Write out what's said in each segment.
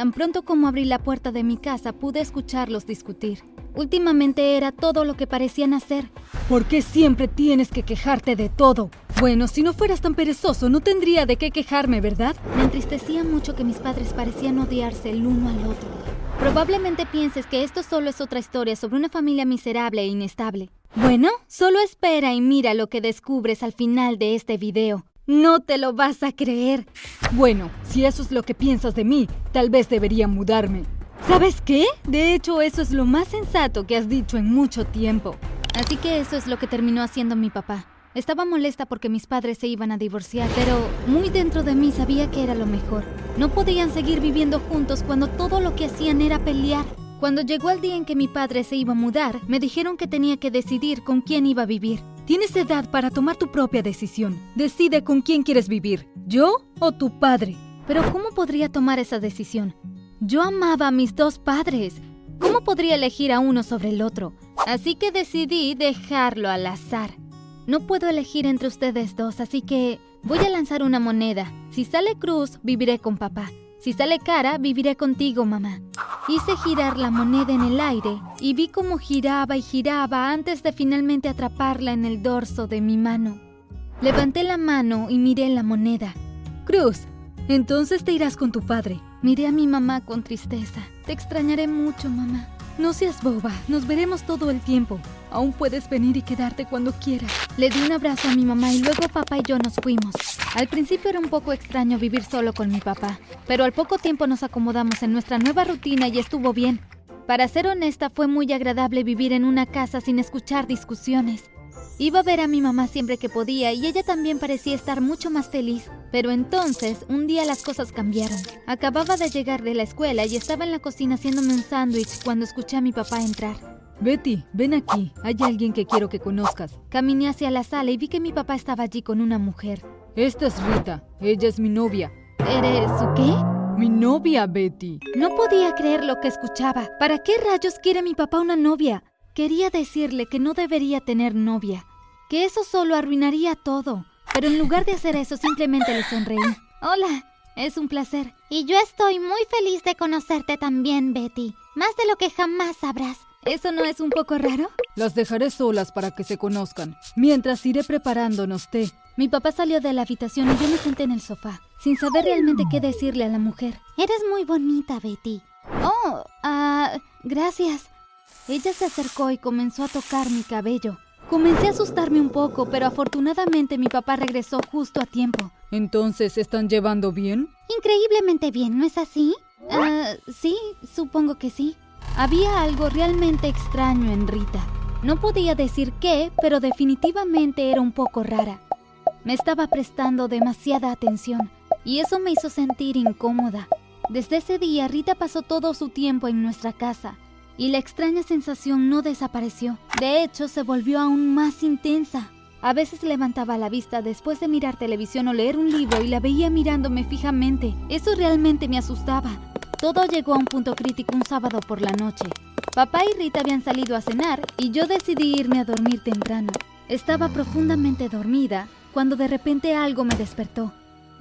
Tan pronto como abrí la puerta de mi casa pude escucharlos discutir. Últimamente era todo lo que parecían hacer. ¿Por qué siempre tienes que quejarte de todo? Bueno, si no fueras tan perezoso, no tendría de qué quejarme, ¿verdad? Me entristecía mucho que mis padres parecían odiarse el uno al otro. Probablemente pienses que esto solo es otra historia sobre una familia miserable e inestable. Bueno, solo espera y mira lo que descubres al final de este video. No te lo vas a creer. Bueno, si eso es lo que piensas de mí, tal vez debería mudarme. ¿Sabes qué? De hecho, eso es lo más sensato que has dicho en mucho tiempo. Así que eso es lo que terminó haciendo mi papá. Estaba molesta porque mis padres se iban a divorciar, pero muy dentro de mí sabía que era lo mejor. No podían seguir viviendo juntos cuando todo lo que hacían era pelear. Cuando llegó el día en que mi padre se iba a mudar, me dijeron que tenía que decidir con quién iba a vivir. Tienes edad para tomar tu propia decisión. Decide con quién quieres vivir, yo o tu padre. Pero ¿cómo podría tomar esa decisión? Yo amaba a mis dos padres. ¿Cómo podría elegir a uno sobre el otro? Así que decidí dejarlo al azar. No puedo elegir entre ustedes dos, así que voy a lanzar una moneda. Si sale cruz, viviré con papá. Si sale cara, viviré contigo, mamá. Hice girar la moneda en el aire y vi cómo giraba y giraba antes de finalmente atraparla en el dorso de mi mano. Levanté la mano y miré la moneda. Cruz, entonces te irás con tu padre. Miré a mi mamá con tristeza. Te extrañaré mucho, mamá. No seas boba, nos veremos todo el tiempo. Aún puedes venir y quedarte cuando quieras. Le di un abrazo a mi mamá y luego papá y yo nos fuimos. Al principio era un poco extraño vivir solo con mi papá, pero al poco tiempo nos acomodamos en nuestra nueva rutina y estuvo bien. Para ser honesta, fue muy agradable vivir en una casa sin escuchar discusiones. Iba a ver a mi mamá siempre que podía y ella también parecía estar mucho más feliz. Pero entonces, un día las cosas cambiaron. Acababa de llegar de la escuela y estaba en la cocina haciéndome un sándwich cuando escuché a mi papá entrar. Betty, ven aquí. Hay alguien que quiero que conozcas. Caminé hacia la sala y vi que mi papá estaba allí con una mujer. Esta es Rita. Ella es mi novia. ¿Eres su qué? Mi novia, Betty. No podía creer lo que escuchaba. ¿Para qué rayos quiere mi papá una novia? Quería decirle que no debería tener novia que eso solo arruinaría todo. Pero en lugar de hacer eso, simplemente le sonreí. Hola, es un placer. Y yo estoy muy feliz de conocerte también, Betty. Más de lo que jamás sabrás. ¿Eso no es un poco raro? Las dejaré solas para que se conozcan. Mientras iré preparándonos té. Mi papá salió de la habitación y yo me senté en el sofá, sin saber realmente qué decirle a la mujer. Eres muy bonita, Betty. Oh, ah, gracias. Ella se acercó y comenzó a tocar mi cabello. Comencé a asustarme un poco, pero afortunadamente mi papá regresó justo a tiempo. Entonces, ¿están llevando bien? Increíblemente bien, ¿no es así? Ah, sí, supongo que sí. Había algo realmente extraño en Rita. No podía decir qué, pero definitivamente era un poco rara. Me estaba prestando demasiada atención y eso me hizo sentir incómoda. Desde ese día Rita pasó todo su tiempo en nuestra casa y la extraña sensación no desapareció. De hecho, se volvió aún más intensa. A veces levantaba la vista después de mirar televisión o leer un libro y la veía mirándome fijamente. Eso realmente me asustaba. Todo llegó a un punto crítico un sábado por la noche. Papá y Rita habían salido a cenar y yo decidí irme a dormir temprano. Estaba profundamente dormida cuando de repente algo me despertó.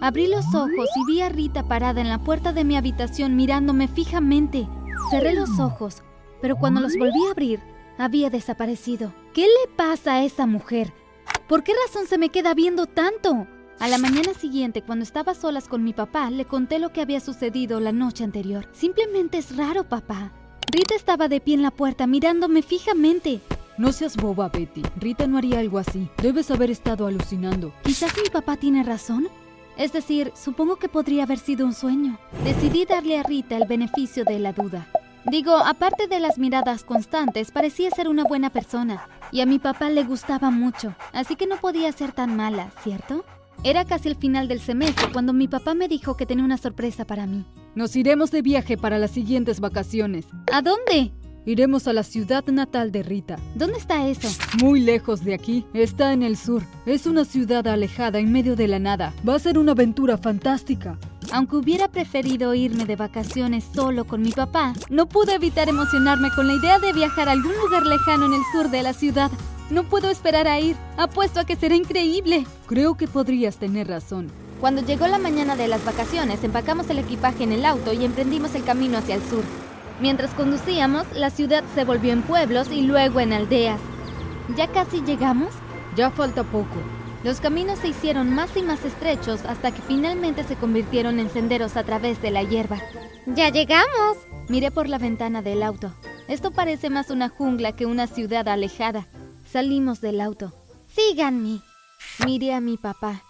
Abrí los ojos y vi a Rita parada en la puerta de mi habitación mirándome fijamente. Cerré los ojos pero cuando los volví a abrir, había desaparecido. ¿Qué le pasa a esa mujer? ¿Por qué razón se me queda viendo tanto? A la mañana siguiente, cuando estaba solas con mi papá, le conté lo que había sucedido la noche anterior. Simplemente es raro, papá. Rita estaba de pie en la puerta mirándome fijamente. No seas boba, Betty. Rita no haría algo así. Debes haber estado alucinando. Quizás mi papá tiene razón. Es decir, supongo que podría haber sido un sueño. Decidí darle a Rita el beneficio de la duda. Digo, aparte de las miradas constantes, parecía ser una buena persona. Y a mi papá le gustaba mucho, así que no podía ser tan mala, ¿cierto? Era casi el final del semestre cuando mi papá me dijo que tenía una sorpresa para mí. Nos iremos de viaje para las siguientes vacaciones. ¿A dónde? Iremos a la ciudad natal de Rita. ¿Dónde está eso? Muy lejos de aquí. Está en el sur. Es una ciudad alejada en medio de la nada. Va a ser una aventura fantástica. Aunque hubiera preferido irme de vacaciones solo con mi papá, no pude evitar emocionarme con la idea de viajar a algún lugar lejano en el sur de la ciudad. No puedo esperar a ir. Apuesto a que será increíble. Creo que podrías tener razón. Cuando llegó la mañana de las vacaciones, empacamos el equipaje en el auto y emprendimos el camino hacia el sur. Mientras conducíamos, la ciudad se volvió en pueblos y luego en aldeas. ¿Ya casi llegamos? Ya falta poco. Los caminos se hicieron más y más estrechos hasta que finalmente se convirtieron en senderos a través de la hierba. ¡Ya llegamos! Miré por la ventana del auto. Esto parece más una jungla que una ciudad alejada. Salimos del auto. Síganme. Miré a mi papá.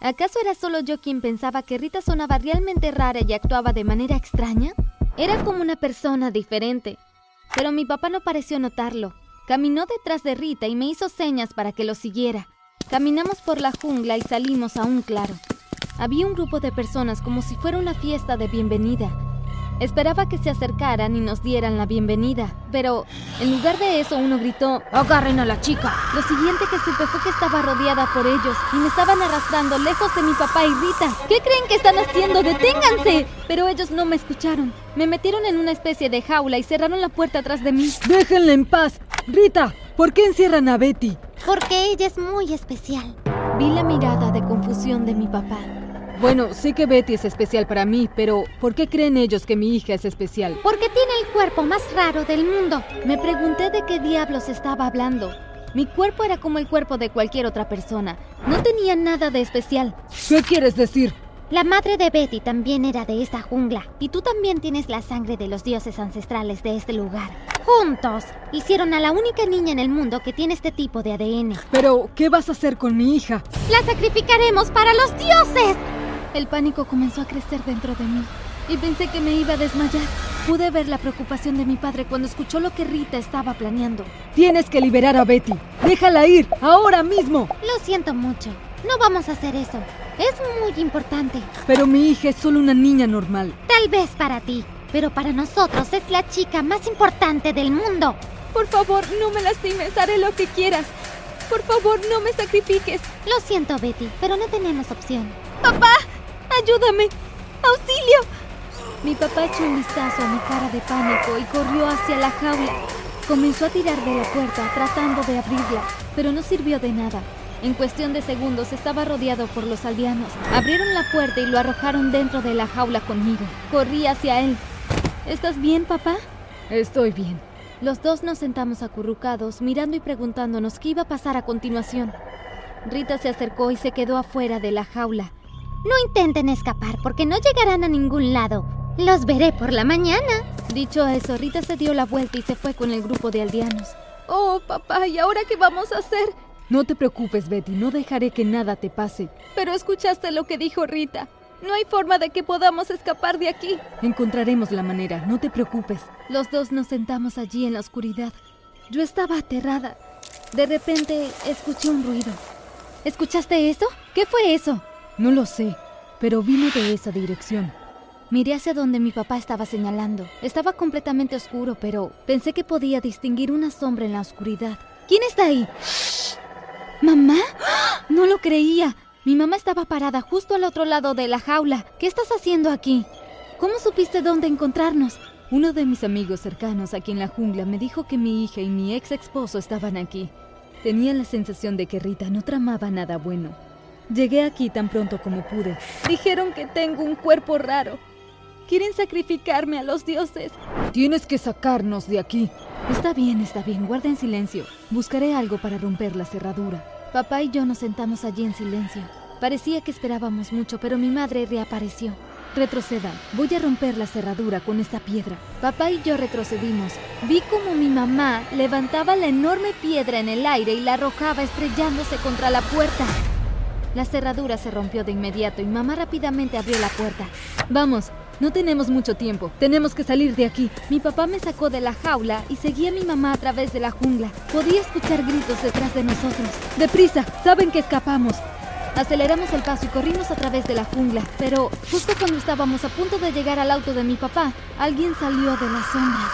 ¿Acaso era solo yo quien pensaba que Rita sonaba realmente rara y actuaba de manera extraña? Era como una persona diferente. Pero mi papá no pareció notarlo. Caminó detrás de Rita y me hizo señas para que lo siguiera. Caminamos por la jungla y salimos a un claro. Había un grupo de personas como si fuera una fiesta de bienvenida. Esperaba que se acercaran y nos dieran la bienvenida, pero en lugar de eso uno gritó, ¡Agarren a la chica! Lo siguiente que supe fue que estaba rodeada por ellos y me estaban arrastrando lejos de mi papá y Rita. ¿Qué creen que están haciendo? ¡Deténganse! Pero ellos no me escucharon. Me metieron en una especie de jaula y cerraron la puerta atrás de mí. ¡Déjenla en paz! Rita, ¿por qué encierran a Betty? Porque ella es muy especial. Vi la mirada de confusión de mi papá. Bueno, sé que Betty es especial para mí, pero ¿por qué creen ellos que mi hija es especial? Porque tiene el cuerpo más raro del mundo. Me pregunté de qué diablos estaba hablando. Mi cuerpo era como el cuerpo de cualquier otra persona. No tenía nada de especial. ¿Qué quieres decir? La madre de Betty también era de esta jungla. Y tú también tienes la sangre de los dioses ancestrales de este lugar. Juntos hicieron a la única niña en el mundo que tiene este tipo de ADN. Pero, ¿qué vas a hacer con mi hija? ¡La sacrificaremos para los dioses! El pánico comenzó a crecer dentro de mí y pensé que me iba a desmayar. Pude ver la preocupación de mi padre cuando escuchó lo que Rita estaba planeando. Tienes que liberar a Betty. Déjala ir, ahora mismo. Lo siento mucho. No vamos a hacer eso. Es muy importante. Pero mi hija es solo una niña normal. Tal vez para ti, pero para nosotros es la chica más importante del mundo. Por favor, no me lastimes. Haré lo que quieras. Por favor, no me sacrifiques. Lo siento, Betty, pero no tenemos opción. ¡Papá! ¡Ayúdame! ¡Auxilio! Mi papá echó un vistazo a mi cara de pánico y corrió hacia la jaula. Comenzó a tirar de la puerta tratando de abrirla, pero no sirvió de nada. En cuestión de segundos estaba rodeado por los aldeanos. Abrieron la puerta y lo arrojaron dentro de la jaula conmigo. Corrí hacia él. ¿Estás bien, papá? Estoy bien. Los dos nos sentamos acurrucados, mirando y preguntándonos qué iba a pasar a continuación. Rita se acercó y se quedó afuera de la jaula. No intenten escapar porque no llegarán a ningún lado. Los veré por la mañana. Dicho eso, Rita se dio la vuelta y se fue con el grupo de aldeanos. Oh, papá, ¿y ahora qué vamos a hacer? No te preocupes, Betty, no dejaré que nada te pase. Pero escuchaste lo que dijo Rita. No hay forma de que podamos escapar de aquí. Encontraremos la manera, no te preocupes. Los dos nos sentamos allí en la oscuridad. Yo estaba aterrada. De repente escuché un ruido. ¿Escuchaste eso? ¿Qué fue eso? No lo sé, pero vino de esa dirección. Miré hacia donde mi papá estaba señalando. Estaba completamente oscuro, pero pensé que podía distinguir una sombra en la oscuridad. ¿Quién está ahí? ¿Mamá? No lo creía. Mi mamá estaba parada justo al otro lado de la jaula. ¿Qué estás haciendo aquí? ¿Cómo supiste dónde encontrarnos? Uno de mis amigos cercanos aquí en la jungla me dijo que mi hija y mi ex esposo estaban aquí. Tenía la sensación de que Rita no tramaba nada bueno. Llegué aquí tan pronto como pude. Dijeron que tengo un cuerpo raro. Quieren sacrificarme a los dioses. Tienes que sacarnos de aquí. Está bien, está bien, guarden silencio. Buscaré algo para romper la cerradura. Papá y yo nos sentamos allí en silencio. Parecía que esperábamos mucho, pero mi madre reapareció. Retrocedan, voy a romper la cerradura con esta piedra. Papá y yo retrocedimos. Vi como mi mamá levantaba la enorme piedra en el aire y la arrojaba estrellándose contra la puerta. La cerradura se rompió de inmediato y mamá rápidamente abrió la puerta. Vamos, no tenemos mucho tiempo. Tenemos que salir de aquí. Mi papá me sacó de la jaula y seguía a mi mamá a través de la jungla. Podía escuchar gritos detrás de nosotros. ¡Deprisa! Saben que escapamos. Aceleramos el paso y corrimos a través de la jungla. Pero justo cuando estábamos a punto de llegar al auto de mi papá, alguien salió de las sombras.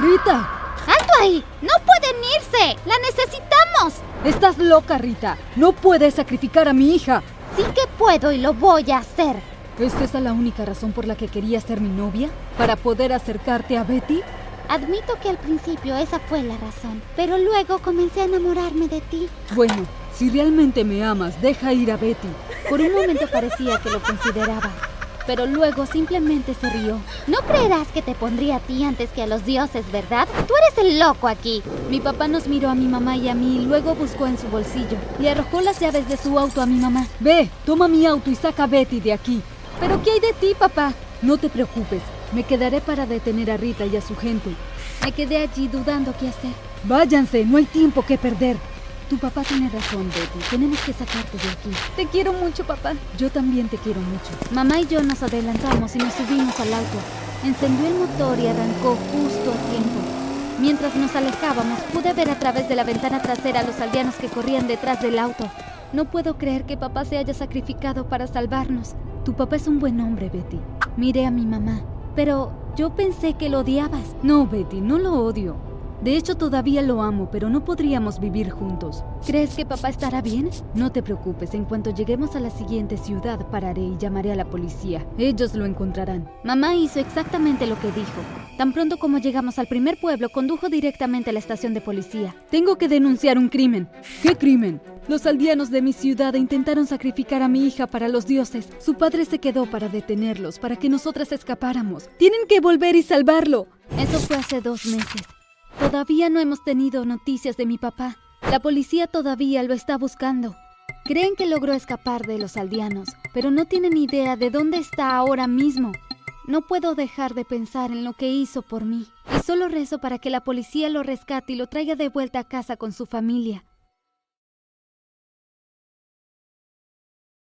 ¡Rita! ¡Alto ahí! ¡No pueden irse! ¡La necesitamos! Estás loca, Rita. No puedes sacrificar a mi hija. Sí que puedo y lo voy a hacer. ¿Es esa la única razón por la que querías ser mi novia? ¿Para poder acercarte a Betty? Admito que al principio esa fue la razón, pero luego comencé a enamorarme de ti. Bueno, Si realmente me amas, deja ir a Betty. Por un momento parecía que lo consideraba, pero luego simplemente se rió. No creerás que te pondría a ti antes que a los dioses, ¿verdad? Tú eres el loco aquí. Mi papá nos miró a mi mamá y a mí y luego buscó en su bolsillo y arrojó las llaves de su auto a mi mamá. Ve, toma mi auto y saca a Betty de aquí. ¿Pero qué hay de ti, papá? No te preocupes, me quedaré para detener a Rita y a su gente. Me quedé allí dudando qué hacer. Váyanse, no hay tiempo que perder. Tu papá tiene razón, Betty. Tenemos que sacarte de aquí. Te quiero mucho, papá. Yo también te quiero mucho. Mamá y yo nos adelantamos y nos subimos al auto. Encendió el motor y arrancó justo a tiempo. Mientras nos alejábamos, pude ver a través de la ventana trasera a los aldeanos que corrían detrás del auto. No puedo creer que papá se haya sacrificado para salvarnos. Tu papá es un buen hombre, Betty. Miré a mi mamá. Pero yo pensé que lo odiabas. No, Betty, no lo odio. De hecho, todavía lo amo, pero no podríamos vivir juntos. ¿Crees que papá estará bien? No te preocupes, en cuanto lleguemos a la siguiente ciudad, pararé y llamaré a la policía. Ellos lo encontrarán. Mamá hizo exactamente lo que dijo. Tan pronto como llegamos al primer pueblo, condujo directamente a la estación de policía. Tengo que denunciar un crimen. ¿Qué crimen? Los aldeanos de mi ciudad intentaron sacrificar a mi hija para los dioses. Su padre se quedó para detenerlos, para que nosotras escapáramos. Tienen que volver y salvarlo. Eso fue hace dos meses. Todavía no hemos tenido noticias de mi papá. La policía todavía lo está buscando. Creen que logró escapar de los aldeanos, pero no tienen idea de dónde está ahora mismo. No puedo dejar de pensar en lo que hizo por mí, y solo rezo para que la policía lo rescate y lo traiga de vuelta a casa con su familia.